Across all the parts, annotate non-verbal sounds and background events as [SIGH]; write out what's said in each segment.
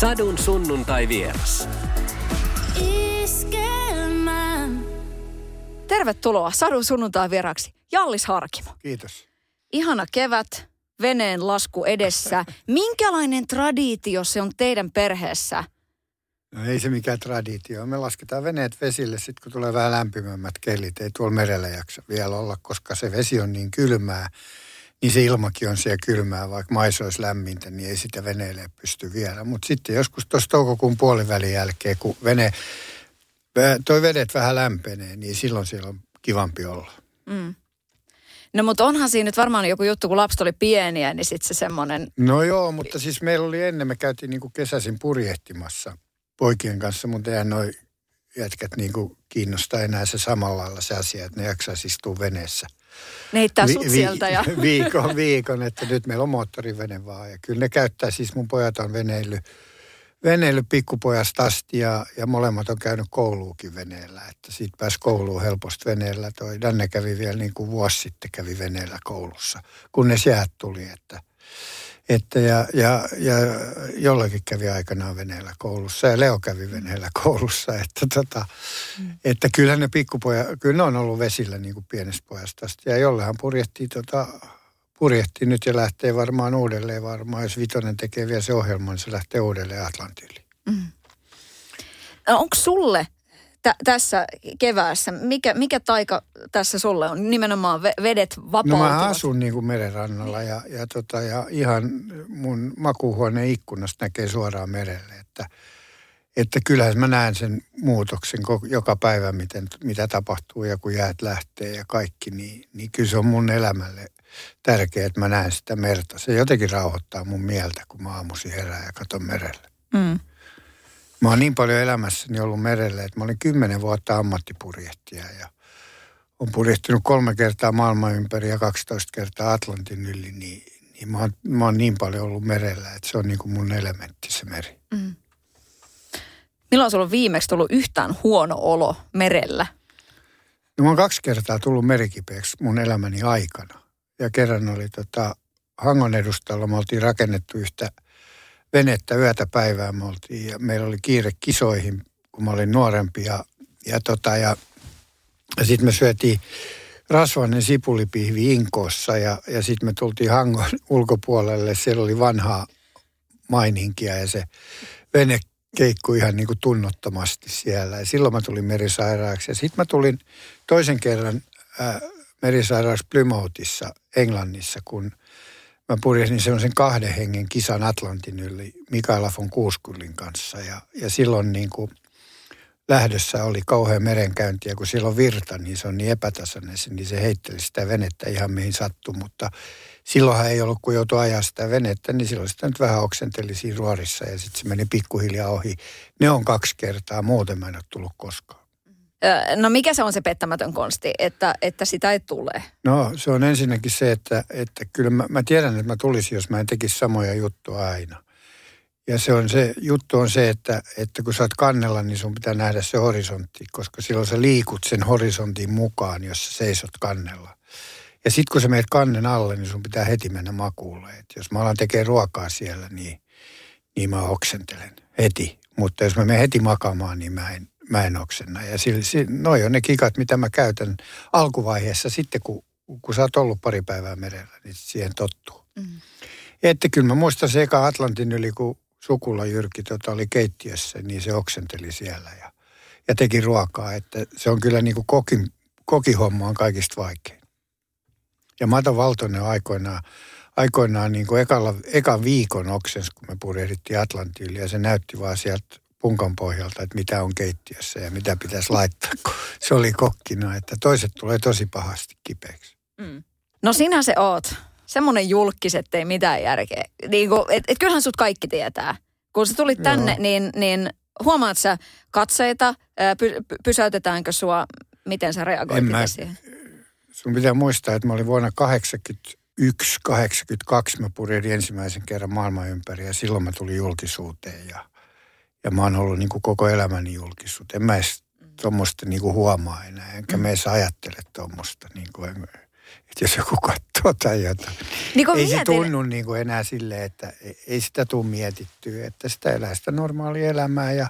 Sadun sunnuntai vieras. Tervetuloa Sadun sunnuntai vieraksi Jallis Harkimo. Kiitos. Ihana kevät, veneen lasku edessä. [LAUGHS] Minkälainen traditio se on teidän perheessä? No ei se mikään traditio. Me lasketaan veneet vesille sitten, kun tulee vähän lämpimämmät kelit. Ei tuolla merellä jaksa vielä olla, koska se vesi on niin kylmää. Niin se ilmakin on siellä kylmää, vaikka mais olisi lämmintä, niin ei sitä veneelle pysty vielä. Mutta sitten joskus tuossa toukokuun puolivälin jälkeen, kun vene, toi vedet vähän lämpenee, niin silloin siellä on kivampi olla. Mm. No mutta onhan siinä nyt varmaan joku juttu, kun lapset oli pieniä, niin sitten se semmoinen... No joo, mutta siis meillä oli ennen, me käytiin niin kuin kesäisin purjehtimassa poikien kanssa, mutta eihän noi jätkät niin kuin kiinnostaa enää se samalla lailla se asia, että ne jaksaisi istua veneessä. Ne heittää sut vi- sieltä ja... [LAUGHS] Viikon, viikon, että nyt meillä on moottorivene vaan. Ja kyllä ne käyttää, siis mun pojat on veneily, veneily pikkupojasta asti ja, ja molemmat on käynyt kouluukin veneellä. Että siitä pääsi kouluun helposti veneellä. Toi Danne kävi vielä niin kuin vuosi sitten kävi veneellä koulussa, kunnes jäät tuli, että – että ja, ja, ja jollakin kävi aikanaan veneellä koulussa ja Leo kävi veneellä [LAUGHS] koulussa. Että, tota, mm. että kyllä ne pikkupojat, kyllä ne on ollut vesillä niin kuin pienestä pojasta asti. Ja jollehan purjehtii, tota, purjehtii nyt ja lähtee varmaan uudelleen varmaan. Jos Vitonen tekee vielä se ohjelman, niin se lähtee uudelleen Atlantille. Mm. No, Onko sulle tä- tässä keväässä, mikä, mikä taika tässä sulle on? Nimenomaan vedet vapautuvat. No mä asun niin kuin merenrannalla ja, ja, tota, ja ihan mun makuuhuoneen ikkunasta näkee suoraan merelle, että että kyllähän mä näen sen muutoksen joka päivä, miten, mitä tapahtuu ja kun jäät lähtee ja kaikki, niin, niin kyllä se on mun elämälle tärkeää, että mä näen sitä merta. Se jotenkin rauhoittaa mun mieltä, kun mä aamuisin herään ja katson merelle. Mm. Mä oon niin paljon elämässäni ollut merelle, että mä olin kymmenen vuotta ammattipurjehtija ja on purjehtinut kolme kertaa maailman ympäri ja 12 kertaa Atlantin yli, niin, niin mä, oon, mä oon niin paljon ollut merellä, että se on niin kuin mun elementti se meri. Mm. Milloin sulla on viimeksi tullut yhtään huono olo merellä? No mä oon kaksi kertaa tullut merikipeäksi mun elämäni aikana. Ja kerran oli tota, Hangon edustalla, me oltiin rakennettu yhtä – venettä yötä päivää me oltiin ja meillä oli kiire kisoihin, kun mä olin nuorempi ja, ja, tota, ja, ja sitten me syötiin rasvainen sipulipihvi Inkoossa ja, ja sitten me tultiin Hangon [LAUGHS] ulkopuolelle. Siellä oli vanhaa maininkia ja se vene keikkui ihan niin kuin tunnottomasti siellä. Ja silloin mä tulin merisairaaksi. Ja sitten mä tulin toisen kerran äh, merisairaaksi Plymouthissa Englannissa, kun mä purjehdin semmoisen kahden hengen kisan Atlantin yli Mikaela von Kuuskullin kanssa. Ja, ja silloin niin kuin lähdössä oli kauhean merenkäynti ja kun siellä on virta, niin se on niin epätasainen, niin se heitteli sitä venettä ihan mihin sattui. Mutta silloinhan ei ollut, kun joutui ajaa sitä venettä, niin silloin sitä nyt vähän oksenteli siinä ruorissa ja sitten se meni pikkuhiljaa ohi. Ne on kaksi kertaa, muuten mä en ole tullut koskaan. No mikä se on se pettämätön konsti, että, että sitä ei tule? No se on ensinnäkin se, että, että kyllä mä, mä tiedän, että mä tulisin, jos mä en tekisi samoja juttuja aina. Ja se on se, juttu on se, että, että kun sä oot kannella, niin sun pitää nähdä se horisontti, koska silloin sä liikut sen horisontin mukaan, jos sä seisot kannella. Ja sitten kun sä meet kannen alle, niin sun pitää heti mennä makuulle. Et jos mä alan tekemään ruokaa siellä, niin, niin mä oksentelen heti. Mutta jos mä menen heti makaamaan, niin mä en, mä en oksenna. Ja sillä, noi on ne kikat, mitä mä käytän alkuvaiheessa sitten, kun, kun sä oot ollut pari päivää merellä, niin siihen tottuu. Mm. Että kyllä mä muistan se eka Atlantin yli, kun sukula Jyrki tota, oli keittiössä, niin se oksenteli siellä ja, ja teki ruokaa. Että se on kyllä niin kuin kokin, kokihomma on kaikista vaikein. Ja Mato Valtonen aikoinaan, aikoinaan niin kuin ekalla, ekan viikon oksens, kun me purjehdittiin Atlantin yli ja se näytti vaan sieltä punkan pohjalta, että mitä on keittiössä ja mitä pitäisi laittaa, kun se oli kokkina, että toiset tulee tosi pahasti kipeäksi. Mm. No sinä se oot. Semmoinen julkis, ettei mitään järkeä. Niin kuin, et, et kyllähän sut kaikki tietää. Kun sä tulit tänne, Joo. niin, niin huomaat sä katseita, py, pysäytetäänkö sua, miten sä reagoit mä, siihen? Sun pitää muistaa, että mä olin vuonna 81, 82 mä purjehdin ensimmäisen kerran maailman ympäri ja silloin mä tulin julkisuuteen ja ja mä oon ollut niin kuin koko elämäni julkisuutta. En mä edes tuommoista niin kuin huomaa enää, enkä mm. mä edes ajattele tuommoista. Niin kuin, Että jos joku katsoo tai jotain. Niin ei se mietin- tunnu niin kuin enää silleen, että ei- ei sitä tule mietittyä, että sitä elää sitä normaalia elämää ja,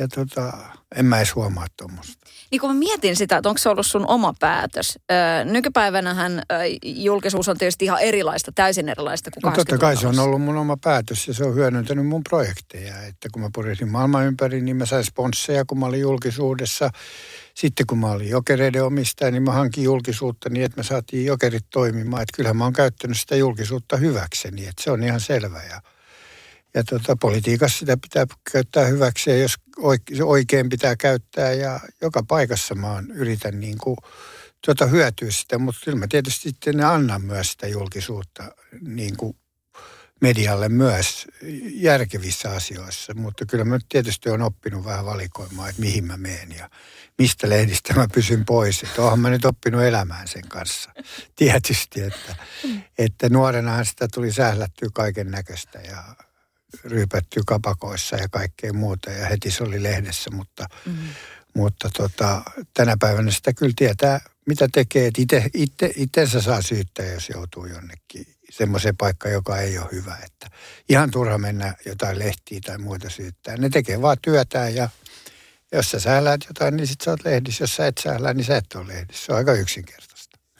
ja tota, en mä edes huomaa tuommoista. Niin kun mä mietin sitä, että onko se ollut sun oma päätös. Öö, nykypäivänähän öö, julkisuus on tietysti ihan erilaista, täysin erilaista kuin No totta kai se on 80-luvulla. ollut mun oma päätös ja se on hyödyntänyt mun projekteja. Että kun mä purisin maailman ympäri, niin mä sain sponsseja, kun mä olin julkisuudessa. Sitten kun mä olin jokereiden omistaja, niin mä hankin julkisuutta niin, että me saatiin jokerit toimimaan. Että kyllähän mä oon käyttänyt sitä julkisuutta hyväkseni, että se on ihan selvä. Ja, ja tota, politiikassa sitä pitää käyttää hyväksi ja jos oikein pitää käyttää ja joka paikassa mä oon, yritän niin kuin, tuota hyötyä sitä, mutta kyllä mä tietysti sitten ne annan myös sitä julkisuutta niin kuin medialle myös järkevissä asioissa, mutta kyllä mä tietysti on oppinut vähän valikoimaan, että mihin mä menen ja mistä lehdistä mä pysyn pois. Että oonhan mä nyt oppinut elämään sen kanssa. Tietysti, että, että nuorenahan sitä tuli sählättyä kaiken näköistä ja ryypättyä kapakoissa ja kaikkea muuta ja heti se oli lehdessä, mutta, mm. mutta tota, tänä päivänä sitä kyllä tietää, mitä tekee, että itse, itse, itsensä saa syyttää, jos joutuu jonnekin semmoiseen paikkaan, joka ei ole hyvä. Että ihan turha mennä jotain lehtiä tai muuta syyttää. Ne tekee vaan työtään ja jos sä sähläät jotain, niin sit sä oot lehdissä. Jos sä et sählää, niin sä et ole lehdissä. Se on aika yksinkertaista.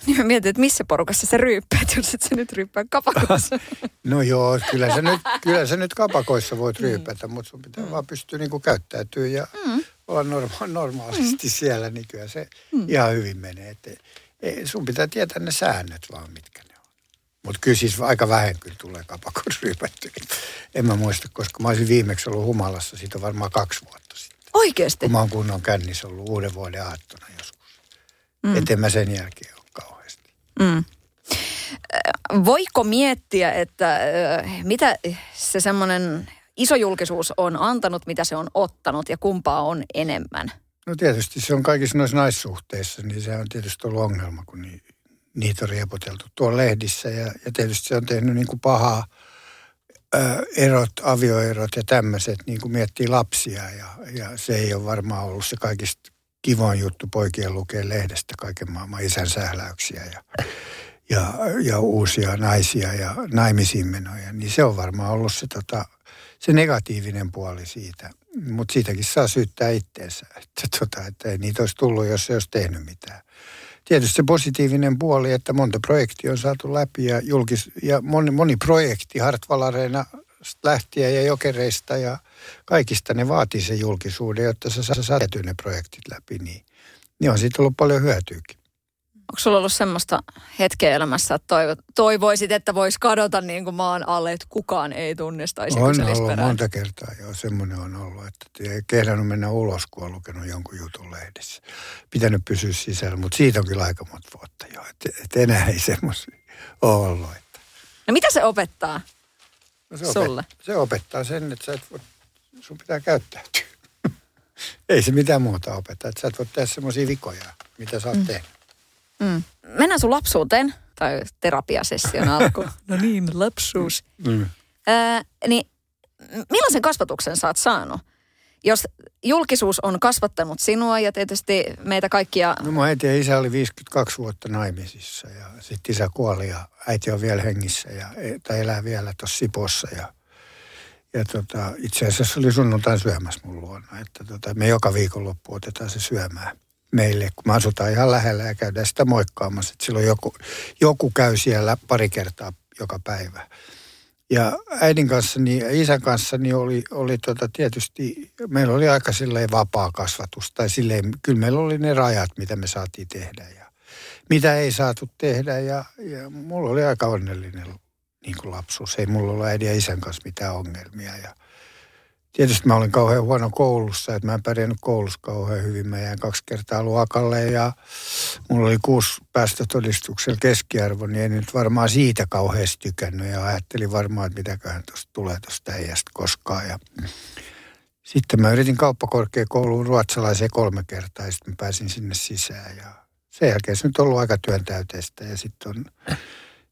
Niin mä mietin, että missä porukassa se ryyppäät, jos et sä nyt ryyppää kapakossa. [LAUGHS] No joo, kyllä sä nyt, [LAUGHS] kyllä sä nyt kapakoissa voit ryypätä, mutta sun pitää mm. vaan pystyä niinku käyttäytyä ja mm. olla norma- normaalisti mm. siellä, niin kyllä se mm. ihan hyvin menee. Et, ei, sun pitää tietää ne säännöt vaan, mitkä ne on. Mutta kyllä siis aika vähän kyllä tulee kapakon ryypättyä. En mä muista, koska mä olisin viimeksi ollut humalassa, siitä on varmaan kaksi vuotta sitten. Oikeesti? Kun mä oon kunnon kännissä ollut uuden vuoden aattona joskus. Mm. Et en mä sen jälkeen. Mm. Voiko miettiä, että mitä se semmoinen iso julkisuus on antanut, mitä se on ottanut ja kumpaa on enemmän? No tietysti se on kaikissa noissa naissuhteissa, niin se on tietysti ollut ongelma, kun ni, niitä on riepoteltu tuolla lehdissä. Ja, ja tietysti se on tehnyt niin kuin pahaa ö, erot, avioerot ja tämmöiset, niin kuin miettii lapsia. Ja, ja se ei ole varmaan ollut se kaikista kivoin juttu poikien lukea lehdestä kaiken maailman isän sähläyksiä ja, ja, ja uusia naisia ja naimisiin menoja. Niin se on varmaan ollut se, tota, se negatiivinen puoli siitä. Mutta siitäkin saa syyttää itteensä, että, tota, että ei niitä olisi tullut, jos ei olisi tehnyt mitään. Tietysti se positiivinen puoli, että monta projektia on saatu läpi ja, julkis, ja moni, moni projekti Hartwall lähtien ja jokereista ja kaikista ne vaatii sen julkisuuden, jotta sä saa tietyä ne projektit läpi, niin, niin on siitä ollut paljon hyötyäkin. Onko sulla ollut semmoista hetkeä elämässä, että toivo, toivoisit, että voisi kadota niin kuin maan alle, että kukaan ei tunnistaisi On ollut kyselisperää? monta kertaa, joo, semmoinen on ollut, että ei kehdannut mennä ulos, kun on lukenut jonkun jutun lehdissä. Pitänyt pysyä sisällä, mutta siitä on kyllä aika monta vuotta jo, että et enää ei semmoisia ole ollut. Että. No mitä se opettaa? No se, Sulle? se opettaa sen, että sä et voi, sun pitää käyttäytyä. [LAUGHS] ei se mitään muuta opeta, että sä et voi tehdä semmoisia vikoja, mitä sä oot mm. tehnyt. Mm. Mennään sun lapsuuteen, tai terapiasession [LAUGHS] alku. no niin, lapsuus. Mm. Ää, niin millaisen kasvatuksen sä oot saanut? Jos julkisuus on kasvattanut sinua ja tietysti meitä kaikkia... No mun äiti ja isä oli 52 vuotta naimisissa ja sitten isä kuoli ja äiti on vielä hengissä ja, tai elää vielä tuossa Sipossa ja, ja tota, itse asiassa oli sunnuntain syömässä mun luona, että tota, me joka viikonloppu otetaan se syömään meille, kun me asutaan ihan lähellä ja käydään sitä moikkaamassa, että silloin joku, joku käy siellä pari kertaa joka päivä. Ja äidin kanssa niin, ja isän kanssa niin oli, oli tota tietysti, meillä oli aika silleen vapaa kasvatus. Tai silleen, kyllä meillä oli ne rajat, mitä me saatiin tehdä ja mitä ei saatu tehdä. Ja, ja mulla oli aika onnellinen niin kuin lapsuus. Ei mulla ollut äidin ja isän kanssa mitään ongelmia. Ja tietysti mä olin kauhean huono koulussa, että mä en pärjännyt koulussa kauhean hyvin. Mä jäin kaksi kertaa luokalle ja mulla oli kuusi päästötodistuksella keskiarvo, niin en nyt varmaan siitä kauheasti tykännyt. Ja ajattelin varmaan, että mitäköhän tuosta tulee tuosta äijästä koskaan. Ja sitten mä yritin kauppakorkeakouluun ruotsalaiseen kolme kertaa ja sitten mä pääsin sinne sisään. Ja sen jälkeen se nyt on ollut aika työntäyteistä ja sitten on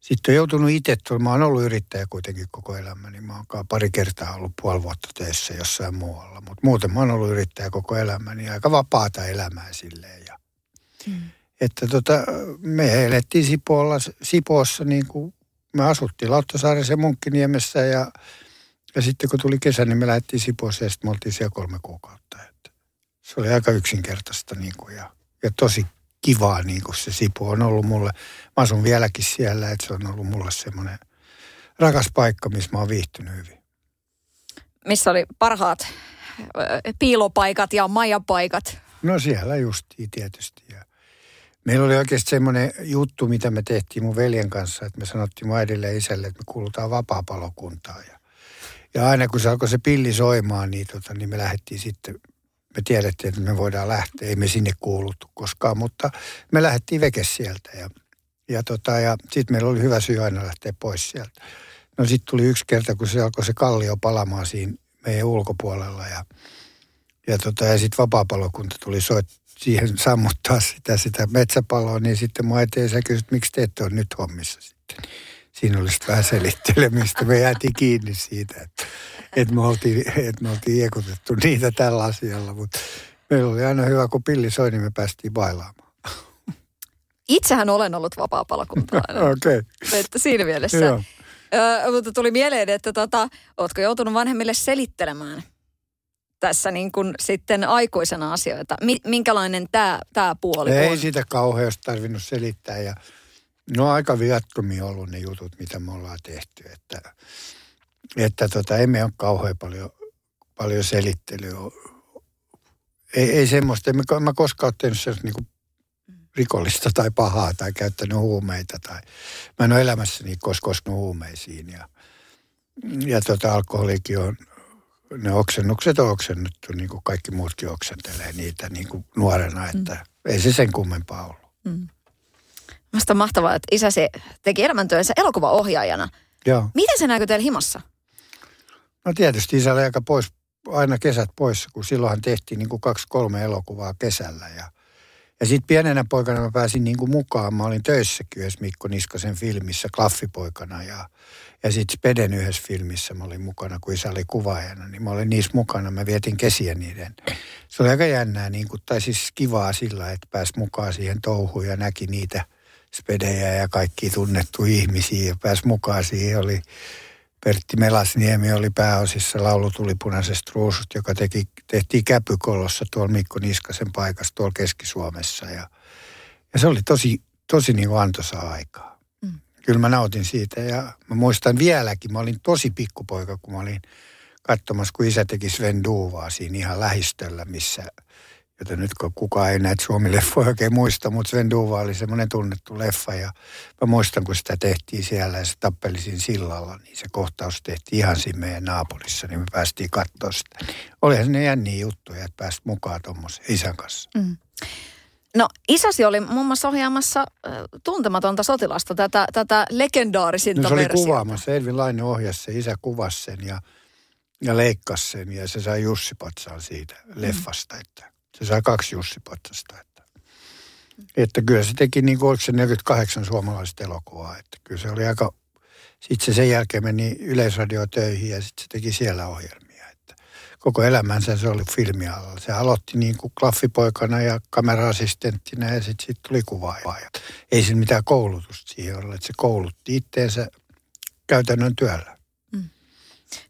sitten on joutunut itse, mä oon ollut yrittäjä kuitenkin koko elämäni. Mä oon pari kertaa ollut puoli vuotta töissä jossain muualla. Mutta muuten mä oon ollut yrittäjä koko elämäni. Aika vapaata elämää silleen. Ja, mm. että tota, me elettiin Sipoolla, Sipoossa niin kuin me asuttiin Lauttasaaressa ja Munkkiniemessä ja, ja sitten kun tuli kesä, niin me lähdettiin Sipoossa ja sitten me oltiin siellä kolme kuukautta. Että se oli aika yksinkertaista niin kuin ja, ja tosi kivaa niin kuin se Sipo on ollut mulle. Mä asun vieläkin siellä, että se on ollut mulle semmoinen rakas paikka, missä mä oon viihtynyt hyvin. Missä oli parhaat piilopaikat ja majapaikat? No siellä justiin tietysti. Ja meillä oli oikeasti semmoinen juttu, mitä me tehtiin mun veljen kanssa, että me sanottiin mun äidille ja isälle, että me kuulutaan vapaapalokuntaan. Ja, ja aina kun se alkoi se pilli soimaan, niin, tota, niin me lähdettiin sitten, me tiedettiin, että me voidaan lähteä. Ei me sinne kuuluttu koskaan, mutta me lähdettiin veke sieltä. Ja, ja, tota, ja sitten meillä oli hyvä syy aina lähteä pois sieltä. No sitten tuli yksi kerta, kun se alkoi se kallio palamaan siinä meidän ulkopuolella ja, ja, tota, ja sitten vapaapalokunta tuli soit, siihen sammuttaa sitä, sitä metsäpaloa, niin sitten mun äiti sä kysyt, miksi te ette ole nyt hommissa sitten. Siinä oli sitten vähän selittelemistä. Me jäätiin kiinni siitä, että, että, me, oltiin, että me oltiin iekutettu niitä tällä asialla, mutta meillä oli aina hyvä, kun pilli soi, niin me päästiin bailaamaan. Itsehän olen ollut vapaa-palokuntalainen. [LAUGHS] Okei. Okay. Että siinä mielessä. Joo. Ö, mutta tuli mieleen, että tota, ootko joutunut vanhemmille selittelemään tässä niin kuin sitten aikuisena asioita? Minkälainen tämä tää puoli Ei on? Ei sitä kauheasti tarvinnut selittää ja no aika viattomia ollut ne jutut, mitä me ollaan tehty. Että, että tota, emme ole kauhean paljon, paljon selittelyä. Ei, ei semmoista, en mä koskaan ole tehnyt sellaista niin rikollista tai pahaa tai käyttänyt huumeita. Tai, mä en ole elämässäni koskaan huumeisiin ja, ja tota, alkoholikin on, ne oksennukset on oksennettu niin kuin kaikki muutkin oksentelee niitä niin kuin nuorena, että mm. ei se sen kummempaa ollut. Mm. Minusta on mahtavaa, että isäsi teki elämäntyönsä elokuvaohjaajana. Joo. Miten se näkyy teillä himassa? No tietysti isä oli aika pois, aina kesät poissa, kun silloinhan tehtiin niin kuin kaksi-kolme elokuvaa kesällä ja ja sitten pienenä poikana mä pääsin niin kuin mukaan. Mä olin töissäkin yhdessä Mikko Niskasen filmissä klaffipoikana ja, ja sitten Speden yhdessä filmissä mä olin mukana, kun isä oli kuvaajana. Niin mä olin niissä mukana, mä vietin kesiä niiden. Se oli aika jännää, niin kuin, tai siis kivaa sillä, että pääsi mukaan siihen touhuun ja näki niitä spedejä ja kaikki tunnettu ihmisiä ja pääsi mukaan siihen. Oli, Pertti Melasniemi oli pääosissa laulu tuli punaisesta ruususta, joka teki, tehtiin Käpykolossa tuolla Mikko Niskasen paikassa tuolla Keski-Suomessa. Ja, ja se oli tosi, tosi niin kuin antoisaa aikaa. Mm. Kyllä mä nautin siitä ja mä muistan vieläkin, mä olin tosi pikkupoika, kun mä olin katsomassa, kun isä teki Sven Duvaa siinä ihan lähistöllä, missä – jota nyt kun kukaan ei näitä Suomi-leffoja oikein muista, mutta Sven Duva oli semmoinen tunnettu leffa ja mä muistan, kun sitä tehtiin siellä ja se tappeli siinä sillalla, niin se kohtaus tehtiin ihan siinä meidän naapurissa, niin me päästiin katsoa sitä. Olihan ne jänniä juttuja, että pääsit mukaan tuommoisen isän kanssa. Mm. No isäsi oli muun muassa ohjaamassa äh, tuntematonta sotilasta, tätä, tätä legendaarisinta no, se oli versiota. kuvaamassa, Elvin Laine ohjasi sen, isä kuvasi sen ja, ja leikkasi sen ja se sai Jussi Patsaan siitä leffasta, mm. että se sai kaksi Jussi Patsasta. Että, että kyllä se teki niin kuin, se 48 suomalaista elokuvaa. Että kyllä se oli aika, sitten se sen jälkeen meni töihin ja sitten se teki siellä ohjelmia. Että koko elämänsä se oli filmialalla. Se aloitti niin kuin klaffipoikana ja kameraasistenttinä ja sitten sit tuli kuvaaja. Ei siinä mitään koulutusta siihen ole, että se koulutti itteensä käytännön työllä.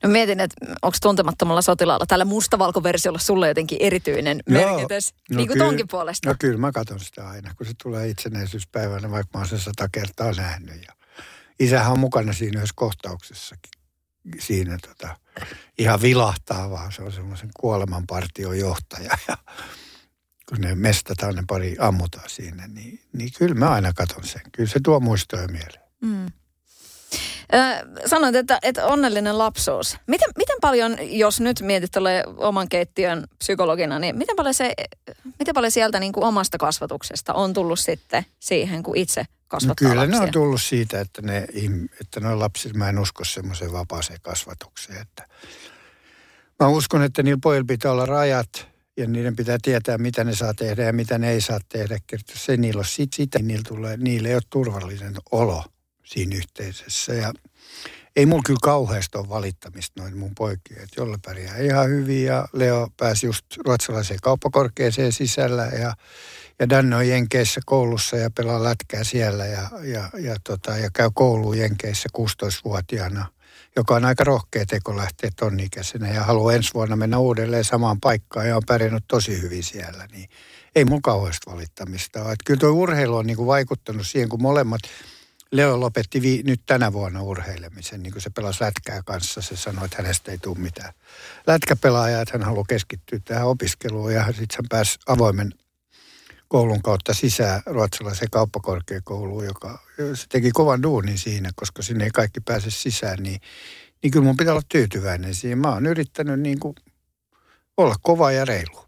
No mietin, että onko tuntemattomalla sotilaalla tällä mustavalkoversiolla sulle jotenkin erityinen no, merkitys, no niin kuin tonkin puolesta. No kyllä mä katson sitä aina, kun se tulee itsenäisyyspäivänä, vaikka mä oon sen sata kertaa nähnyt. Ja isähän on mukana siinä yhdessä kohtauksessakin. Siinä tota, ihan vilahtaa vaan, se on semmoisen kuolemanpartion johtaja. Ja kun ne mestataan ne pari ammutaan siinä, niin, niin kyllä mä aina katson sen. Kyllä se tuo muistoja mieleen. Mm sanoit, että, että onnellinen lapsuus. Miten, miten paljon, jos nyt mietit oman keittiön psykologina, niin miten paljon, se, miten paljon sieltä niin kuin omasta kasvatuksesta on tullut sitten siihen, kun itse kasvattaa no Kyllä lapsia? ne on tullut siitä, että ne, että ne lapset, mä en usko semmoiseen vapaaseen kasvatukseen. Että mä uskon, että niillä pojilla pitää olla rajat ja niiden pitää tietää, mitä ne saa tehdä ja mitä ne ei saa tehdä. Jos se niillä on sit, sitä, niin niillä, tulee, niillä ei ole turvallinen olo – siinä yhteisössä. Ja ei mulla kyllä kauheasti ole valittamista noin mun poikia. Että Jolle pärjää ihan hyvin ja Leo pääsi just ruotsalaiseen kauppakorkeeseen sisällä ja, ja Danne on Jenkeissä koulussa ja pelaa lätkää siellä ja, ja, ja, tota, ja käy kouluun Jenkeissä 16-vuotiaana – joka on aika rohkea teko lähteä ton ikäisenä ja haluaa ensi vuonna mennä uudelleen samaan paikkaan ja on pärjännyt tosi hyvin siellä, niin ei mun kauheasti valittamista ole. Että kyllä tuo urheilu on niin kuin vaikuttanut siihen, kun molemmat, Leo lopetti vi, nyt tänä vuonna urheilemisen, niin kuin se pelasi lätkää kanssa. Se sanoi, että hänestä ei tule mitään lätkäpelaajaa, että hän haluaa keskittyä tähän opiskeluun ja sitten hän pääsi avoimen koulun kautta sisään ruotsalaiseen kauppakorkeakouluun, joka se teki kovan duunin siinä, koska sinne ei kaikki pääse sisään, niin, niin kyllä mun pitää olla tyytyväinen siihen. Mä oon yrittänyt niin kuin olla kova ja reilu.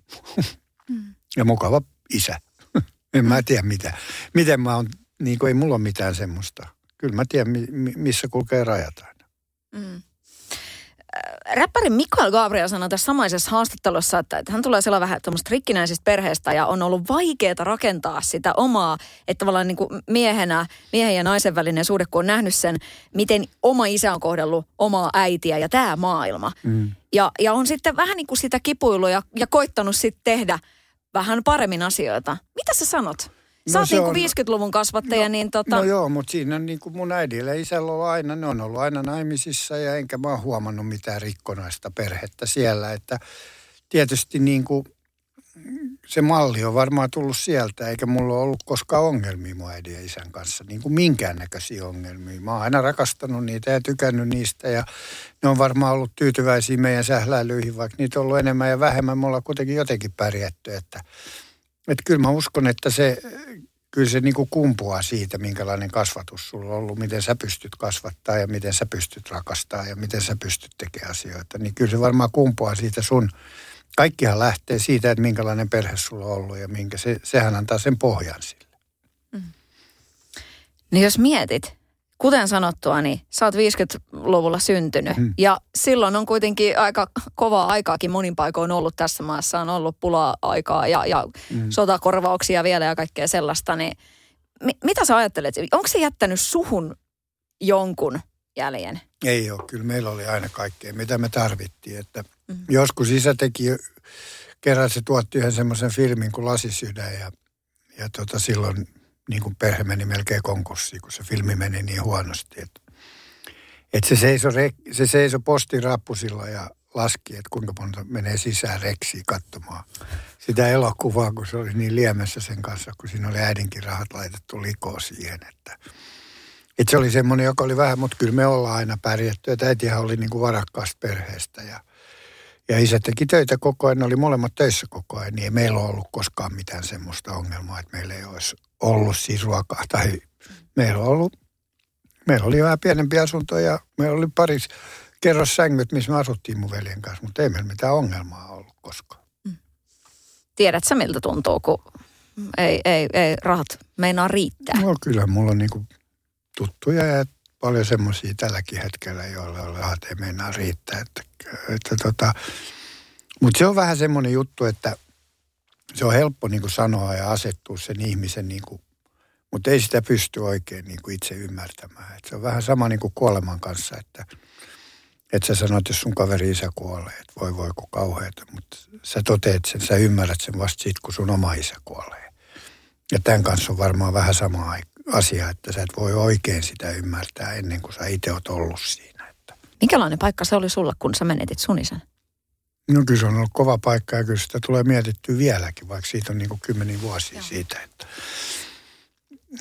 Mm. ja mukava isä. [LAUGHS] en mä tiedä mitä. Miten mä oon, niin kuin ei mulla ole mitään semmoista. Kyllä mä tiedän, missä kulkee rajat aina. Mm räppäri Mikael Gabriel sanoi tässä samaisessa haastattelussa, että, että hän tulee siellä vähän tuommoista rikkinäisistä perheestä ja on ollut vaikeaa rakentaa sitä omaa, että tavallaan niin kuin miehenä, miehen ja naisen välinen suhde, kun on nähnyt sen, miten oma isä on kohdellut omaa äitiä ja tämä maailma. Mm. Ja, ja on sitten vähän niin kuin sitä kipuilua ja, ja koittanut sitten tehdä vähän paremmin asioita. Mitä sä sanot? Sä no, oot niin 50-luvun kasvattaja, no, niin tota... No joo, mutta siinä on niin kuin mun äidillä ja isällä on aina, ne on ollut aina naimisissa ja enkä mä oon huomannut mitään rikkonaista perhettä siellä. Että tietysti niin kuin se malli on varmaan tullut sieltä, eikä mulla ole ollut koskaan ongelmia mun äidin ja isän kanssa, niin kuin minkäännäköisiä ongelmia. Mä oon aina rakastanut niitä ja tykännyt niistä ja ne on varmaan ollut tyytyväisiä meidän sähläilyihin, vaikka niitä on ollut enemmän ja vähemmän. Me ollaan kuitenkin jotenkin pärjätty, että että kyllä mä uskon, että se, kyllä se niin kuin kumpuaa siitä, minkälainen kasvatus sulla on ollut, miten sä pystyt kasvattaa ja miten sä pystyt rakastaa ja miten sä pystyt tekemään asioita. Niin kyllä se varmaan kumpuaa siitä sun, kaikkihan lähtee siitä, että minkälainen perhe sulla on ollut ja minkä se, sehän antaa sen pohjan sille. Mm. Niin jos mietit, kuten sanottua, niin sä oot 50-luvulla syntynyt. Hmm. Ja silloin on kuitenkin aika kovaa aikaakin monin paikoin ollut tässä maassa. On ollut pula-aikaa ja, ja hmm. sotakorvauksia vielä ja kaikkea sellaista. Niin mi- mitä sä ajattelet? Onko se jättänyt suhun jonkun jäljen? Ei ole. Kyllä meillä oli aina kaikkea, mitä me tarvittiin. Että hmm. Joskus isä teki, kerran se tuotti yhden semmoisen filmin kuin Lasisydän ja, ja tota, silloin niin kuin perhe meni melkein konkurssiin, kun se filmi meni niin huonosti. Että, että se seisoi se seiso postin rappusilla ja laski, että kuinka monta menee sisään reksiin katsomaan sitä elokuvaa, kun se oli niin liemessä sen kanssa, kun siinä oli äidinkin rahat laitettu likoon siihen. Että, että se oli semmoinen, joka oli vähän, mutta kyllä me ollaan aina pärjätty. Että äitihän oli niin kuin varakkaasta perheestä ja, ja isä teki töitä koko ajan, ne oli molemmat töissä koko ajan, niin ei meillä ole ollut koskaan mitään semmoista ongelmaa, että meillä ei olisi ollut siis ruokaa. Tai meillä, on ollut, meillä oli vähän pienempi asunto ja meillä oli pari kerrossängyt, missä me asuttiin mun veljen kanssa, mutta ei meillä mitään ongelmaa ollut koskaan. Mm. Tiedätkö miltä tuntuu, kun ei, ei, ei rahat meinaa riittää? No kyllä, mulla on niinku tuttuja ja paljon semmoisia tälläkin hetkellä, joille rahat ei meinaa riittää. Että, että tota, mutta se on vähän semmoinen juttu, että – se on helppo niin kuin sanoa ja asettua sen ihmisen, niin kuin, mutta ei sitä pysty oikein niin kuin itse ymmärtämään. Et se on vähän sama niin kuin kuoleman kanssa, että, että sä sanot, jos sun kaveri isä kuolee, että voi voi kun kauheata, mutta sä toteet sen, sä ymmärrät sen vasta siitä, kun sun oma isä kuolee. Ja tämän kanssa on varmaan vähän sama asia, että sä et voi oikein sitä ymmärtää ennen kuin sä itse oot ollut siinä. Minkälainen paikka se oli sulla, kun sä menetit sun isän? No kyllä se on ollut kova paikka ja kyllä sitä tulee mietittyä vieläkin, vaikka siitä on niin kuin kymmeniä vuosia Joo. siitä. Että,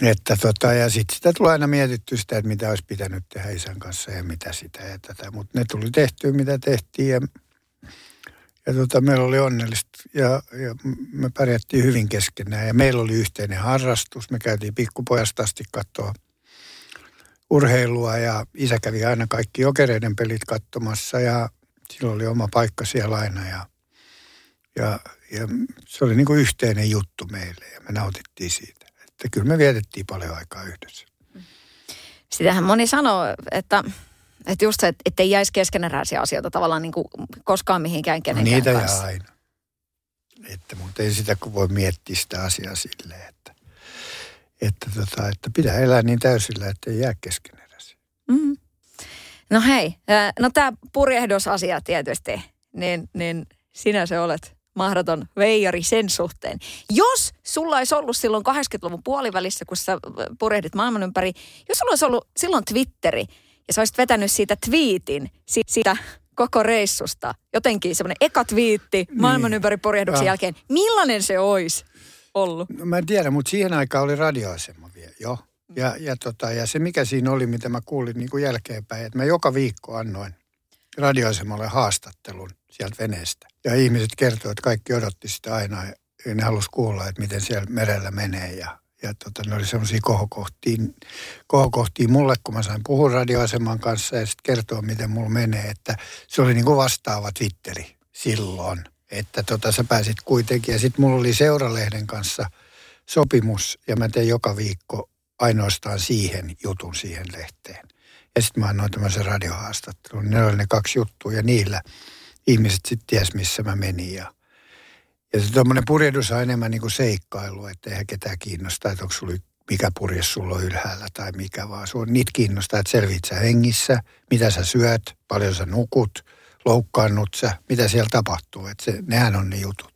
että tota, ja sitten sitä tulee aina mietittyä sitä, että mitä olisi pitänyt tehdä isän kanssa ja mitä sitä ja tätä. Mutta ne tuli tehtyä, mitä tehtiin ja, ja tota, meillä oli onnellista ja, ja me pärjättiin hyvin keskenään. Ja meillä oli yhteinen harrastus. Me käytiin pikkupojasta asti katsoa urheilua ja isä kävi aina kaikki jokereiden pelit katsomassa ja sillä oli oma paikka siellä aina ja, ja, ja se oli niin kuin yhteinen juttu meille ja me nautittiin siitä. Että kyllä me vietettiin paljon aikaa yhdessä. Sitähän moni sanoo, että, että just se, että ei jäisi keskeneräisiä asioita tavallaan niin kuin koskaan mihinkään kenenkään no niitä kanssa. aina. Että, mutta ei sitä kun voi miettiä sitä asiaa silleen, että, että, tota, että pitää elää niin täysillä, että ei jää keskeneräisiä. Mm. No hei, no tämä purjehdusasia tietysti, niin, niin sinä se olet mahdoton veijari sen suhteen. Jos sulla olisi ollut silloin 80-luvun puolivälissä, kun sä purjehdit maailman ympäri, jos sulla olisi ollut silloin Twitteri ja sä olisit vetänyt siitä twiitin, siitä koko reissusta, jotenkin semmoinen eka twiitti niin. maailman ympäri purjehduksen jälkeen, millainen se olisi ollut? No, mä en tiedä, mutta siihen aikaan oli radioasema vielä, joo. Ja, ja, tota, ja se mikä siinä oli, mitä mä kuulin niin kuin jälkeenpäin, että mä joka viikko annoin radioasemalle haastattelun sieltä veneestä. Ja ihmiset kertoivat, että kaikki odotti sitä aina ja ne halusi kuulla, että miten siellä merellä menee. Ja, ja tota, ne oli semmoisia kohokohtia, kohokohtia mulle, kun mä sain puhua radioaseman kanssa ja sitten kertoa, miten mulla menee. Että se oli niin kuin vastaava Twitteri silloin. Että tota, sä pääsit kuitenkin. Ja sitten mulla oli Seuralehden kanssa sopimus ja mä tein joka viikko ainoastaan siihen jutun siihen lehteen. Ja sitten mä annoin tämmöisen radiohaastattelun. Ne oli ne kaksi juttua ja niillä ihmiset sitten ties missä mä menin. Ja, ja se tuommoinen purjehdus on enemmän niin kuin seikkailu, että eihän ketään kiinnostaa, että onko sulla mikä purje sulla on ylhäällä tai mikä vaan. Sua niitä kiinnostaa, että selviit sä hengissä, mitä sä syöt, paljon sä nukut, loukkaannut sä, mitä siellä tapahtuu. Että se, nehän on ne jutut,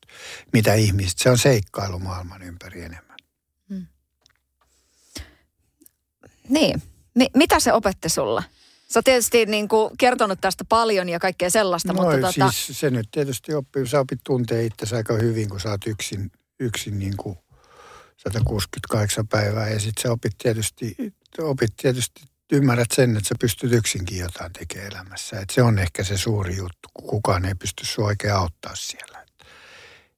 mitä ihmiset, se on seikkailu maailman ympäri enemmän. Hmm. Niin. Mi- mitä se opetti sulla? Sä oot tietysti niin kuin kertonut tästä paljon ja kaikkea sellaista, no, mutta... Tota- siis tota... se nyt tietysti oppii, sä opit tuntee itse aika hyvin, kun sä oot yksin, yksin niin kuin 168 päivää. Ja sitten sä opit tietysti, opit tietysti, ymmärrät sen, että sä pystyt yksinkin jotain tekemään elämässä. Et se on ehkä se suuri juttu, kun kukaan ei pysty sua oikein auttaa siellä. Että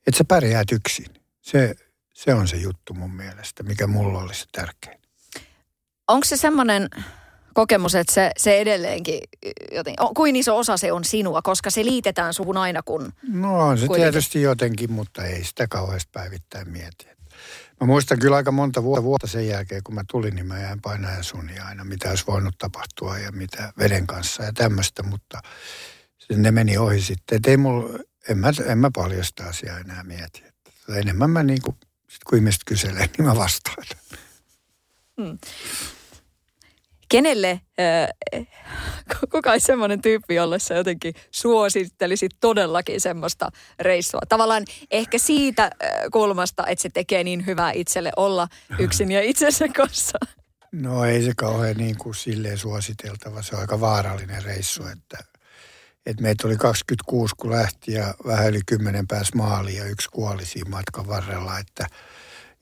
et sä pärjäät yksin. Se, se on se juttu mun mielestä, mikä mulla olisi se tärkein. Onko se semmoinen kokemus, että se, se edelleenkin, joten, kuin iso osa se on sinua, koska se liitetään suhun aina kun... No on se kuitenkin. tietysti jotenkin, mutta ei sitä kauheasti päivittäin mieti. Mä muistan kyllä aika monta vuotta sen jälkeen, kun mä tulin, niin mä jäin painajan sunia aina, mitä olisi voinut tapahtua ja mitä veden kanssa ja tämmöistä, mutta ne meni ohi sitten. Et ei mulla, en, mä, en mä paljon sitä asiaa enää mieti. Että enemmän mä niin kuin, sit kun ihmiset kyselee, niin mä vastaan. Hmm kenelle, äh, kuka olisi semmoinen tyyppi, jolle sä jotenkin suosittelisit todellakin semmoista reissua? Tavallaan ehkä siitä äh, kulmasta, että se tekee niin hyvää itselle olla yksin ja itsensä kanssa. No ei se kauhean niin kuin silleen suositeltava. Se on aika vaarallinen reissu, että, että meitä oli 26, kun lähti ja vähän yli 10 pääsi maaliin ja yksi kuoli siinä matkan varrella, että –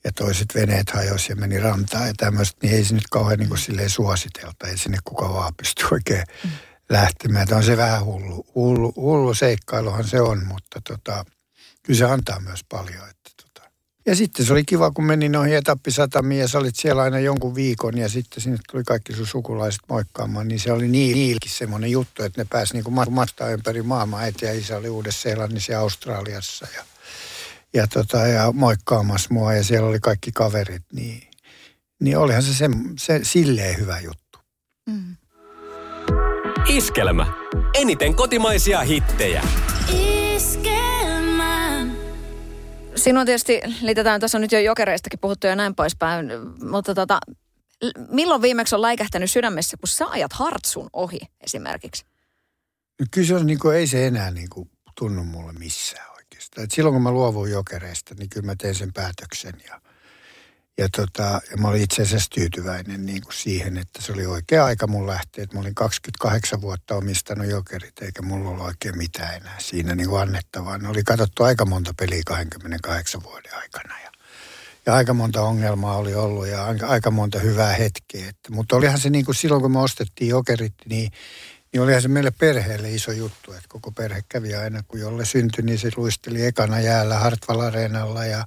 ja toiset veneet hajosi ja meni rantaan ja tämmöistä, niin ei se nyt kauhean niin kuin silleen suositelta. Ei sinne kuka vaan pysty oikein mm. lähtemään. Että on se vähän hullu, hullu, hullu seikkailuhan se on, mutta tota, kyllä se antaa myös paljon. Että tota. Ja sitten se oli kiva, kun menin noihin etappisatamiin ja sä olit siellä aina jonkun viikon ja sitten sinne tuli kaikki sun sukulaiset moikkaamaan, niin se oli niin niilkin semmoinen juttu, että ne pääsi niin kuin matkaa ympäri maailmaa. Äiti ja isä oli Uudessa-Seelannissa ja Australiassa ja ja, tota, ja moikkaamassa mua ja siellä oli kaikki kaverit, niin, niin olihan se, se, se silleen hyvä juttu. Mm. Iskelmä. Eniten kotimaisia hittejä. Iskelmä. Sinua tietysti liitetään, tässä on nyt jo jokereistakin puhuttu ja näin poispäin, mutta tota, milloin viimeksi on läikähtänyt sydämessä, kun sä ajat Hartsun ohi esimerkiksi? No kyllä se on niin kuin, ei se enää niin kuin, tunnu mulle missään jokerista. Et silloin kun mä luovuin jokereista, niin kyllä mä tein sen päätöksen ja, ja, tota, ja mä olin itse asiassa tyytyväinen niin kuin siihen, että se oli oikea aika mun lähteä. Mä olin 28 vuotta omistanut jokerit, eikä mulla ollut oikein mitään enää siinä niin kuin annettavaa. Ne oli katsottu aika monta peliä 28 vuoden aikana ja, ja aika monta ongelmaa oli ollut ja aika, monta hyvää hetkeä. Että, mutta olihan se niin kuin silloin, kun me ostettiin jokerit, niin niin olihan se meille perheelle iso juttu, että koko perhe kävi aina, kun jolle syntyi, niin se luisteli ekana jäällä Hartwall Areenalla ja,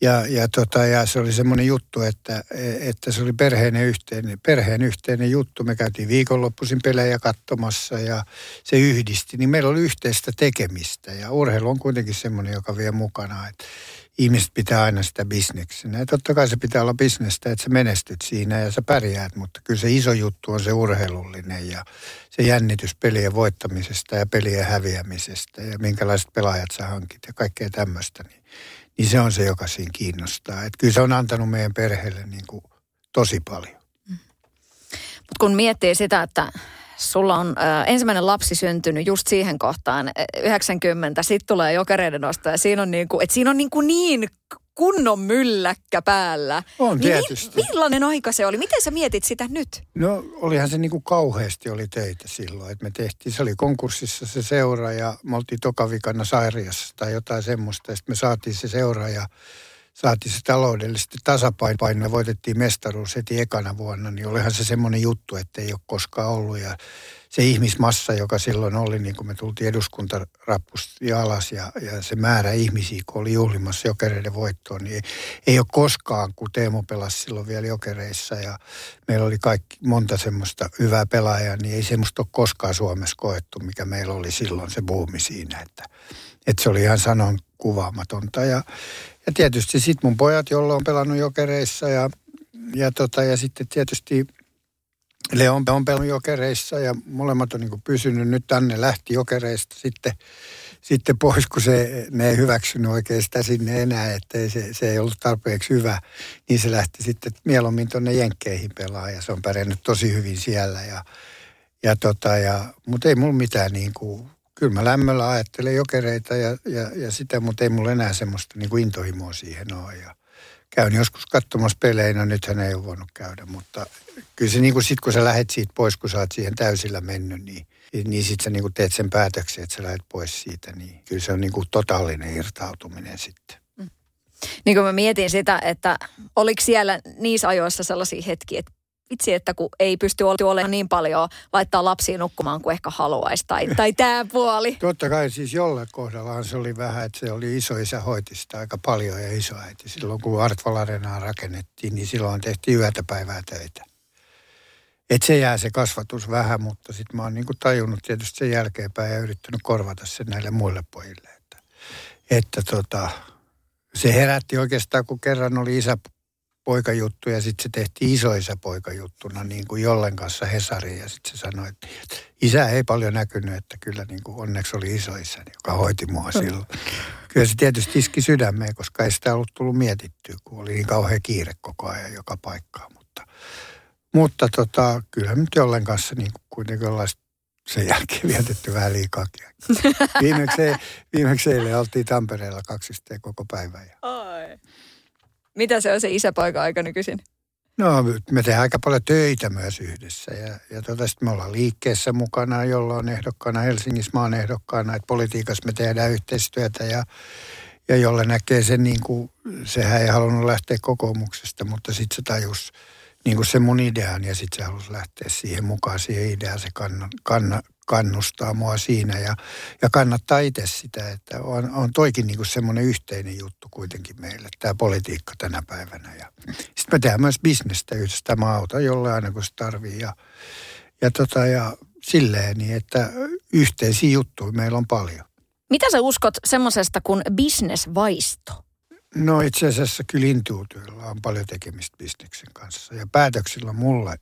ja, ja, tota, ja se oli semmoinen juttu, että, että se oli perheen yhteinen, perheen yhteinen juttu. Me käytiin viikonloppuisin pelejä katsomassa ja se yhdisti. Niin meillä oli yhteistä tekemistä ja urheilu on kuitenkin semmoinen, joka vie mukana. Että ihmiset pitää aina sitä bisneksenä. Ja totta kai se pitää olla bisnestä, että sä menestyt siinä ja sä pärjäät, mutta kyllä se iso juttu on se urheilullinen ja se jännitys pelien voittamisesta ja pelien häviämisestä ja minkälaiset pelaajat sä hankit ja kaikkea tämmöistä. Niin, niin se on se, joka siinä kiinnostaa. Että kyllä se on antanut meidän perheelle niin kuin tosi paljon. Mutta kun miettii sitä, että sulla on äh, ensimmäinen lapsi syntynyt just siihen kohtaan, 90, sitten tulee jokereiden nosto ja siinä on, niinku, et siinä on niinku niin kunnon mylläkkä päällä. On Niin tietysti. mi- millainen aika se oli? Miten sä mietit sitä nyt? No olihan se niin kuin kauheasti oli töitä silloin, että me tehtiin, se oli konkurssissa se seura ja me oltiin tokavikana sairiassa tai jotain semmoista. Ja sitten me saatiin se seura ja saatiin se taloudellisesti tasapaino ja voitettiin mestaruus heti ekana vuonna, niin olihan se semmoinen juttu, että ei ole koskaan ollut. Ja se ihmismassa, joka silloin oli, niin kun me tultiin eduskunta rappusti alas ja, ja se määrä ihmisiä, kun oli juhlimassa jokereiden voittoon, niin ei, ei ole koskaan, kun Teemu pelasi silloin vielä jokereissa ja meillä oli kaikki monta semmoista hyvää pelaajaa, niin ei semmoista ole koskaan Suomessa koettu, mikä meillä oli silloin se buumi siinä, että, että se oli ihan sanon kuvaamatonta ja, ja tietysti sitten mun pojat, jolla on pelannut jokereissa ja, ja, tota, ja sitten tietysti Leon on pelannut jokereissa ja molemmat on niin pysynyt. Nyt Tanne lähti jokereista sitten, sitten pois, kun se, ne ei hyväksynyt oikein sitä sinne enää, että se, se ei ollut tarpeeksi hyvä. Niin se lähti sitten mieluummin tuonne Jenkkeihin pelaa ja se on pärjännyt tosi hyvin siellä. Ja, ja tota, ja, mutta ei mulla mitään niin kuin, kyllä mä lämmöllä ajattelen jokereita ja, ja, ja sitä, mutta ei mulla enää semmoista niin kuin intohimoa siihen ole. Ja käyn joskus katsomassa pelejä, no nythän ei ole voinut käydä, mutta kyllä se niin kuin sit kun sä lähdet siitä pois, kun sä oot siihen täysillä mennyt, niin, niin sit sä niin kuin teet sen päätöksen, että sä lähdet pois siitä, niin kyllä se on niin kuin totaalinen irtautuminen sitten. Niin kun mä mietin sitä, että oliko siellä niissä ajoissa sellaisia hetkiä, että vitsi, että kun ei pysty olemaan niin paljon laittaa lapsia nukkumaan kuin ehkä haluaisi. Tai, tai tämä puoli. [LAUGHS] Totta kai siis jollain kohdallahan se oli vähän, että se oli isoisä hoiti sitä aika paljon ja isoäiti. Silloin kun Artval Arenaa rakennettiin, niin silloin tehtiin yötä päivää töitä. Et se jää se kasvatus vähän, mutta sitten mä oon niinku tajunnut tietysti sen jälkeenpäin ja yrittänyt korvata sen näille muille pojille. Että, että tota, se herätti oikeastaan, kun kerran oli isä poikajuttu ja sitten se tehtiin isoisä poikajuttuna niin kuin jollen kanssa Hesariin ja sitten se sanoi, että isä ei paljon näkynyt, että kyllä niin kuin onneksi oli isoisä, joka hoiti mua silloin. Kyllä se tietysti iski sydämeen, koska ei sitä ollut tullut mietittyä, kun oli niin kauhean kiire koko ajan joka paikkaan, mutta, mutta tota, kyllä nyt jollen kanssa niin kuin kuitenkin ollaan sen jälkeen vietetty vähän liikaakin. [LAUGHS] Viimeksi, viimeksi eilen oltiin Tampereella kaksisteen koko päivän. Ja... Ai. Mitä se on se isäpoika-aika nykyisin? No me tehdään aika paljon töitä myös yhdessä ja, ja tota, sitten me ollaan liikkeessä mukana, jolla on ehdokkaana Helsingissä, mä oon ehdokkaana, että politiikassa me tehdään yhteistyötä ja, ja jolle näkee sen niin kuin, sehän ei halunnut lähteä kokoomuksesta, mutta sitten se tajus niin kuin se mun idean ja sitten se halusi lähteä siihen mukaan, siihen ideaan, se kanna, kanna, kannustaa mua siinä ja, ja kannattaa itse sitä, että on, on toikin niin semmoinen yhteinen juttu kuitenkin meille, tämä politiikka tänä päivänä. Ja sitten me tehdään myös bisnestä yhdessä, mä autan jolle aina kun se tarvii ja, ja, tota, ja silleen niin, että yhteisiä juttuja meillä on paljon. Mitä sä uskot semmoisesta kuin bisnesvaisto? No itse asiassa kyllä intuutioilla on paljon tekemistä bisneksen kanssa ja päätöksillä mulle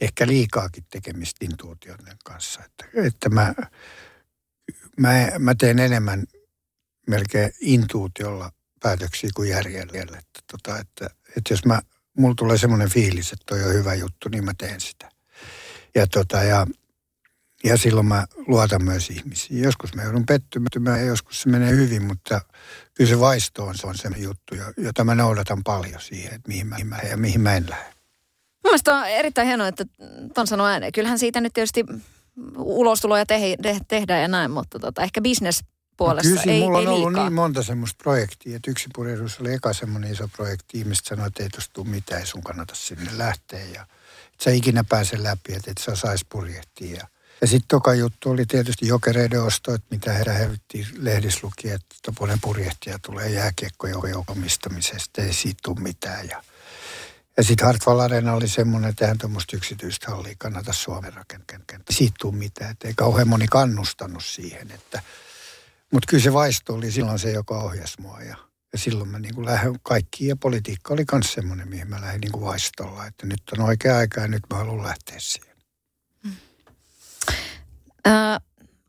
ehkä liikaakin tekemistä intuutioiden kanssa. Että, että mä, mä, mä teen enemmän melkein intuutiolla päätöksiä kuin järjellä. Että, tota, että, että jos mä, mulla tulee semmoinen fiilis, että toi on hyvä juttu, niin mä teen sitä. Ja, tota, ja, ja silloin mä luotan myös ihmisiin. Joskus mä joudun pettymään ja joskus se menee hyvin, mutta kyllä se vaisto on, se on se juttu, jota mä noudatan paljon siihen, että mihin mä, mihin mä ja mihin mä en lähde. Mielestäni on erittäin hienoa, että ton sanoo ääneen. Kyllähän siitä nyt tietysti ulostuloja te- te- tehdään ja näin, mutta tota, ehkä business puolessa no, kyllä ei, mulla on ei ollut liikaa. niin monta semmoista projektia, että yksi purjehdus oli eka semmoinen iso projekti. Ihmiset sanoivat, että ei tuosta tule mitään, ei sun kannata sinne lähteä. Ja et sä ikinä pääse läpi, että et sä saisi purjehtia. Ja, ja sitten toka juttu oli tietysti jokereiden osto, että mitä heidän hevittiin lehdissä luki, että topoinen purjehtija tulee jääkiekkojoukkomistamisesta, ei siitä tule mitään. Ja, ja sitten Hartwall Arena oli semmoinen, että eihän tuommoista yksityistä hallia kannata Suomen rakentaa. Siitä tule mitään, että ei kauhean moni kannustanut siihen, että mutta kyllä se vaisto oli silloin se, joka ohjasi mua ja, ja silloin mä niin lähdin kaikkiin ja politiikka oli myös semmoinen, mihin mä lähdin niin vaistolla, että nyt on oikea aika ja nyt mä haluan lähteä siihen. Äh,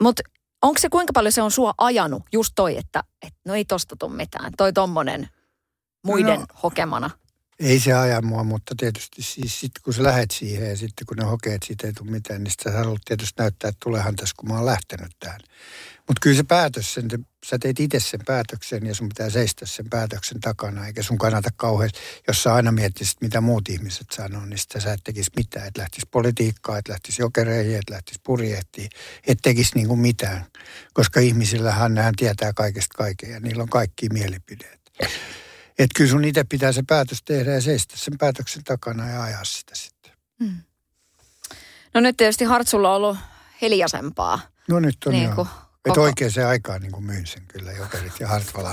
Mutta onko se kuinka paljon se on sua ajanut just toi, että et, no ei tosta tule mitään, toi tommonen muiden No. hokemana? Ei se aja mua, mutta tietysti siis sit kun sä lähet siihen ja sitten kun ne hokee, että siitä ei tule mitään, niin sä haluat tietysti näyttää, että tulehan tässä, kun mä oon lähtenyt tähän. Mutta kyllä se päätös, sen, sä teet itse sen päätöksen ja sun pitää seistä sen päätöksen takana, eikä sun kannata kauheasti, jos sä aina miettisit, mitä muut ihmiset sanoo, niin sitä sä et tekisi mitään, et lähtisi politiikkaa, et lähtisi jokereihin, et lähtisi purjehtiin, et tekisi niinku mitään, koska ihmisillähän nehän tietää kaikesta kaiken ja niillä on kaikki mielipideet. Että kyllä sun itse pitää se päätös tehdä ja seistä sen päätöksen takana ja ajaa sitä sitten. Hmm. No nyt tietysti Hartsulla on ollut hiljaisempaa. No nyt on niin joo. Että oikein se aikaan niin kuin myin sen kyllä Jokerit ja Hartwall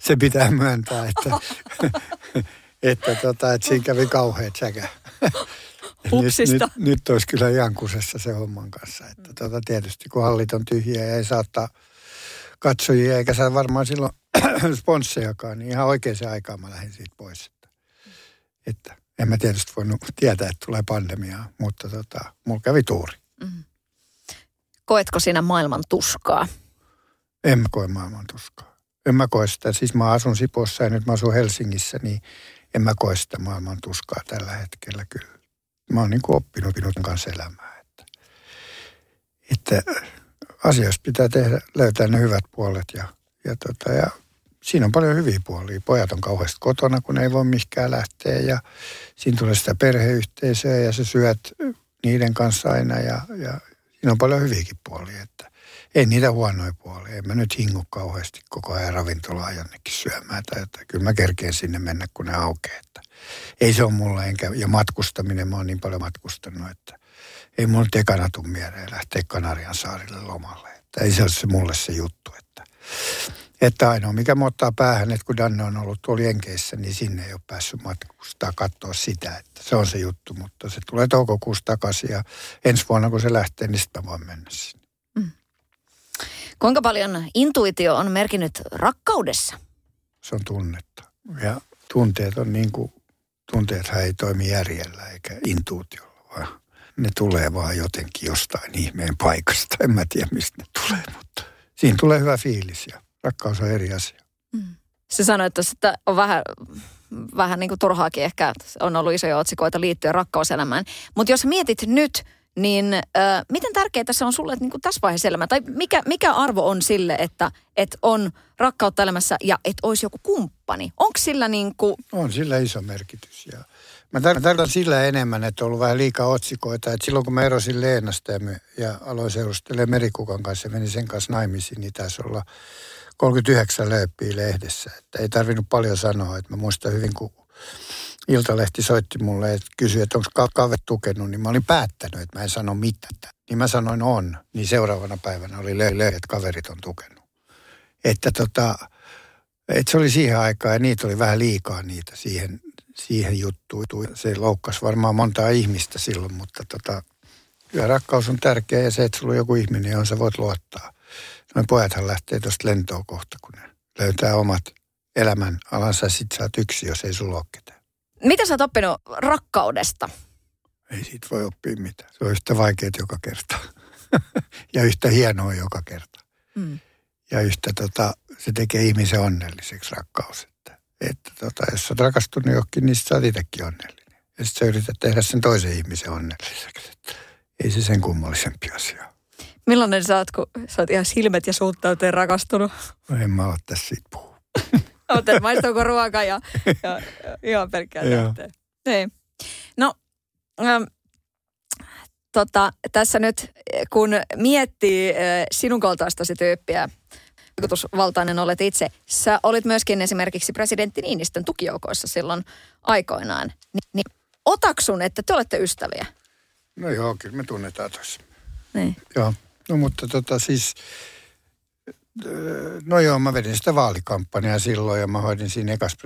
Se pitää myöntää, että, [LAUGHS] että, tota, että siinä kävi kauheat säkä. Nyt, nyt, nyt olisi kyllä jankusessa se homman kanssa. Että tota, tietysti kun hallit on tyhjiä ja ei saattaa katsojia eikä saa varmaan silloin [CLEARS THROAT] sponssejakaan, niin ihan oikein se aikaan mä lähdin siitä pois. Että, että en mä tietysti voinut tietää, että tulee pandemiaa, mutta tota, mulla kävi tuuri. Mm-hmm. Koetko sinä maailman tuskaa? En mä koe maailman tuskaa. En mä koe sitä. Siis mä asun Sipossa ja nyt mä asun Helsingissä, niin en mä koe sitä maailman tuskaa tällä hetkellä kyllä. Mä oon niin kuin oppinut minun kanssa elämää. Että, että asioista pitää tehdä, löytää ne hyvät puolet ja, ja, tota, ja siinä on paljon hyviä puolia. Pojat on kauheasti kotona, kun ei voi mihinkään lähteä ja siinä tulee sitä perheyhteisöä ja sä syöt niiden kanssa aina ja, ja siinä on paljon hyviäkin puolia, että ei niitä huonoja puolia. En mä nyt hingu kauheasti koko ajan ravintolaa jonnekin syömään tai että kyllä mä kerkeen sinne mennä, kun ne aukeaa. Ei se ole mulla enkä, ja matkustaminen, mä oon niin paljon matkustanut, että ei mulla tekana tule mieleen lähteä Kanarian saarille lomalle. Että ei se ole se mulle se juttu, että että ainoa, mikä mä ottaa päähän, että kun Danne on ollut tuolla Jenkeissä, niin sinne ei ole päässyt matkustaa katsoa sitä. Että se on se juttu, mutta se tulee toukokuussa takaisin ja ensi vuonna kun se lähtee, niin sitten voin mennä sinne. Mm. Kuinka paljon intuitio on merkinnyt rakkaudessa? Se on tunnetta. Ja tunteet on niin kuin, tunteethan ei toimi järjellä eikä intuitiolla, vaan ne tulee vaan jotenkin jostain ihmeen paikasta. En mä tiedä, mistä ne tulee, mutta siinä tulee hyvä fiilis ja rakkaus on eri asia. Mm. Se sanoi, että sitä on vähän, vähän niin kuin turhaakin ehkä on ollut isoja otsikoita liittyen rakkauselämään. Mutta jos mietit nyt, niin äh, miten tärkeää se on sulle niin kuin tässä vaiheessa elämää? Tai mikä, mikä arvo on sille, että et on rakkautta elämässä ja että olisi joku kumppani? Onko sillä niin kuin... On sillä iso merkitys ja Mä tarkoitan sillä enemmän, että on ollut vähän liikaa otsikoita. Että silloin kun mä erosin Leenasta ja, ja aloin seurustelemaan Merikukan kanssa ja menin sen kanssa naimisiin, niin taisi olla 39 lööppiä lehdessä. Että ei tarvinnut paljon sanoa. Että mä muistan hyvin, kun Iltalehti soitti mulle, että kysyi, että onko kaveri tukenut, niin mä olin päättänyt, että mä en sano mitään. Niin mä sanoin on, niin seuraavana päivänä oli löy, että kaverit on tukenut. Että tota, että se oli siihen aikaan ja niitä oli vähän liikaa niitä siihen, siihen juttuun. Se loukkasi varmaan montaa ihmistä silloin, mutta tota, kyllä rakkaus on tärkeä ja se, että sulla on joku ihminen, johon sä voit luottaa. Noin pojathan lähtee tuosta lentoa kohta, kun ne löytää omat elämän alansa. Sit sä oot yksi, jos ei sulla ole ketään. Mitä sä oot oppinut rakkaudesta? Ei siitä voi oppia mitään. Se on yhtä vaikeaa joka kerta. [LAUGHS] ja yhtä hienoa joka kerta. Mm. Ja yhtä tota, se tekee ihmisen onnelliseksi rakkaus. Että, tota, jos sä oot rakastunut johonkin, niin sä oot itsekin onnellinen. Ja sitten sä yrität tehdä sen toisen ihmisen onnelliseksi. Että ei se sen kummallisempi asia Millainen sä oot, kun sä oot ihan silmät ja suut täyteen rakastunut? No en mä ole tässä siitä puhu. [LAUGHS] Olet, maistuuko ruoka ja, ja, ja ihan pelkkää. Niin. No, ähm, tota, tässä nyt kun miettii äh, sinun kaltaistasi tyyppiä, vaikutusvaltainen olet itse. Sä olit myöskin esimerkiksi presidentti Niinistön tukijoukoissa silloin aikoinaan. Ni, niin otaksun, että te olette ystäviä? No joo, kyllä me tunnetaan tuossa. Niin. Joo. No mutta tota siis, no joo, mä vedin sitä vaalikampanjaa silloin ja mä hoidin siinä ekas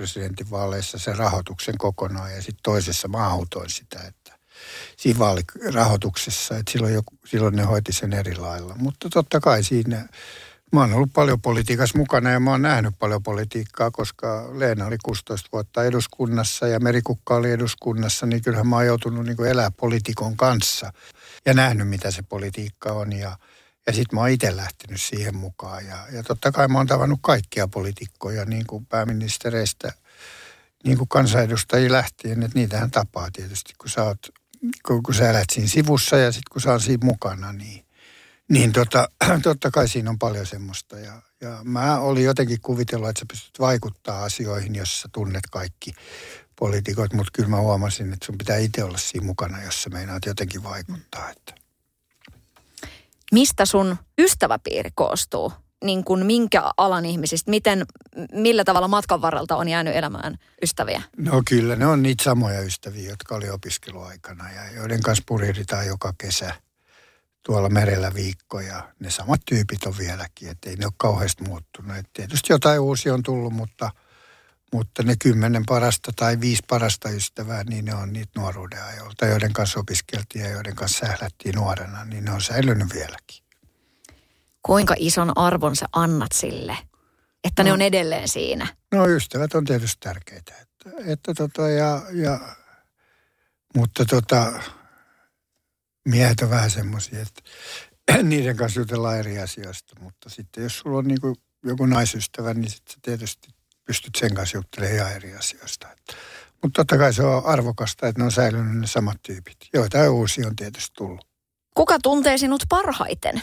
vaaleissa sen rahoituksen kokonaan ja sitten toisessa mä autoin sitä, että siinä vaalirahoituksessa, että silloin, joku, silloin ne hoiti sen eri lailla. Mutta totta kai siinä, mä oon ollut paljon politiikassa mukana ja mä oon nähnyt paljon politiikkaa, koska Leena oli 16 vuotta eduskunnassa ja Merikukka oli eduskunnassa, niin kyllähän mä oon joutunut niin elää poliitikon kanssa ja nähnyt, mitä se politiikka on ja – ja sitten mä oon itse lähtenyt siihen mukaan. Ja, ja totta kai mä oon tavannut kaikkia poliitikkoja, niin kuin pääministereistä niin kuin kansanedustajia lähtien, että niitähän tapaa tietysti, kun sä, oot, kun, kun sä elät siinä sivussa ja sitten kun sä oot siinä mukana, niin, niin tota, [CLEARS THROAT] totta kai siinä on paljon semmoista. Ja, ja mä olin jotenkin kuvitellut, että sä pystyt vaikuttaa asioihin, jos sä tunnet kaikki poliitikot, mutta kyllä mä huomasin, että sun pitää itse olla siinä mukana, jos sä meinaat jotenkin vaikuttaa. Että. Mistä sun ystäväpiiri koostuu? Niin kuin minkä alan ihmisistä? Miten, millä tavalla matkan varrelta on jäänyt elämään ystäviä? No kyllä, ne on niitä samoja ystäviä, jotka oli opiskeluaikana ja joiden kanssa purjehditaan joka kesä tuolla merellä viikkoja. Ne samat tyypit on vieläkin, että ei ne ole kauheasti muuttunut. Et tietysti jotain uusia on tullut, mutta, mutta ne kymmenen parasta tai viisi parasta ystävää, niin ne on niitä nuoruuden ajoilta, joiden kanssa opiskeltiin ja joiden kanssa sählättiin nuorena, niin ne on säilynyt vieläkin. Kuinka ison arvon sä annat sille, että no, ne on edelleen siinä? No ystävät on tietysti tärkeitä. Että, että tota, ja, ja, mutta tota, miehet on vähän semmoisia, että [CLEARS THROAT] niiden kanssa jutellaan eri asioista. Mutta sitten jos sulla on niin kuin joku naisystävä, niin sitten tietysti pystyt sen kanssa juttelemaan ihan eri asioista. Mutta totta kai se on arvokasta, että ne on säilynyt ne samat tyypit. Joitain uusia on tietysti tullut. Kuka tuntee sinut parhaiten?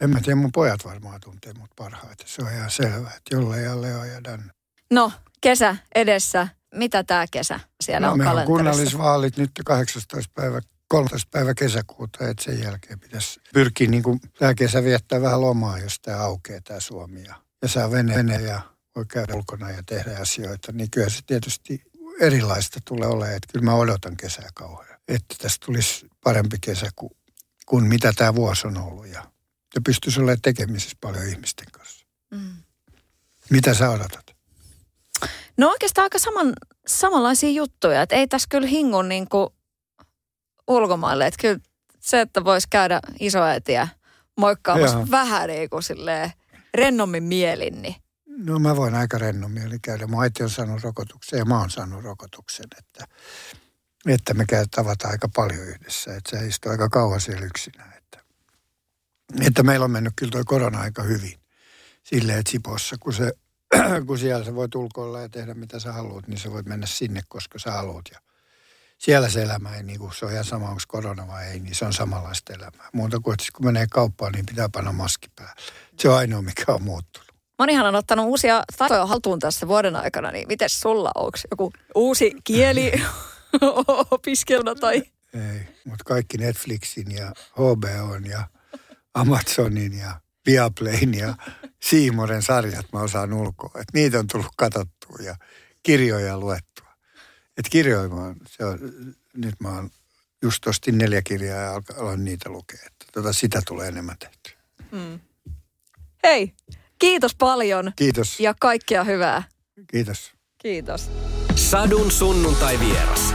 En mä tiedä, mun pojat varmaan tuntee mut parhaiten. Se on ihan selvää, että Jolle ja Leo ja Dan. No, kesä edessä. Mitä tämä kesä siellä no, on kalenterissa? on kunnallisvaalit nyt 18. päivä 13. päivä kesäkuuta, että sen jälkeen pitäisi pyrkiä niin kuin tämä kesä viettää vähän lomaa, jos tämä aukeaa tämä Suomi. Ja, ja saa vene, vene ja voi käydä ulkona ja tehdä asioita, niin kyllä se tietysti erilaista tulee olemaan. Että kyllä mä odotan kesää kauhean. Että tästä tulisi parempi kesä kuin, kuin mitä tämä vuosi on ollut. Ja, ja pystyisi olemaan tekemisissä paljon ihmisten kanssa. Mm. Mitä sä odotat? No oikeastaan aika saman, samanlaisia juttuja. Että ei tässä kyllä hingun niin kuin ulkomaille. Että kyllä se, että voisi käydä isoäitiä moikkaamassa Joo. vähän niin kuin silleen rennommin mielin, niin No mä voin aika rennon mieli käydä. Mun äiti on saanut rokotuksen ja mä oon saanut rokotuksen, että, että me käy tavata aika paljon yhdessä. Että se istuu aika kauan siellä yksinään. Että, että meillä on mennyt kyllä toi korona aika hyvin. Silleen, että Sipossa, kun, se, [CLEARS THROAT] kun siellä sä voit ulkoilla ja tehdä mitä sä haluat, niin sä voit mennä sinne, koska sä haluat. Ja siellä se elämä ei, niin kuin, se on ihan sama, onko korona vai ei, niin se on samanlaista elämää. Muuta kuin, että kun menee kauppaan, niin pitää panna maski päälle. Se on ainoa, mikä on muuttunut. Monihan on ottanut uusia taitoja haltuun tässä vuoden aikana, niin miten sulla, onko joku uusi kieli [LAUGHS] opiskeluna tai? Ei, mutta kaikki Netflixin ja HBOn ja Amazonin ja Viaplayn ja Siimoren sarjat mä osaan ulkoa. Et niitä on tullut katsottua ja kirjoja luettua. Et kirjoja mä oon, se on, nyt mä oon just ostin neljä kirjaa ja aloin niitä lukea. Että tota, sitä tulee enemmän tehty. Mm. Hei, Kiitos paljon. Kiitos. Ja kaikkea hyvää. Kiitos. Kiitos. Sadun sunnuntai vieras.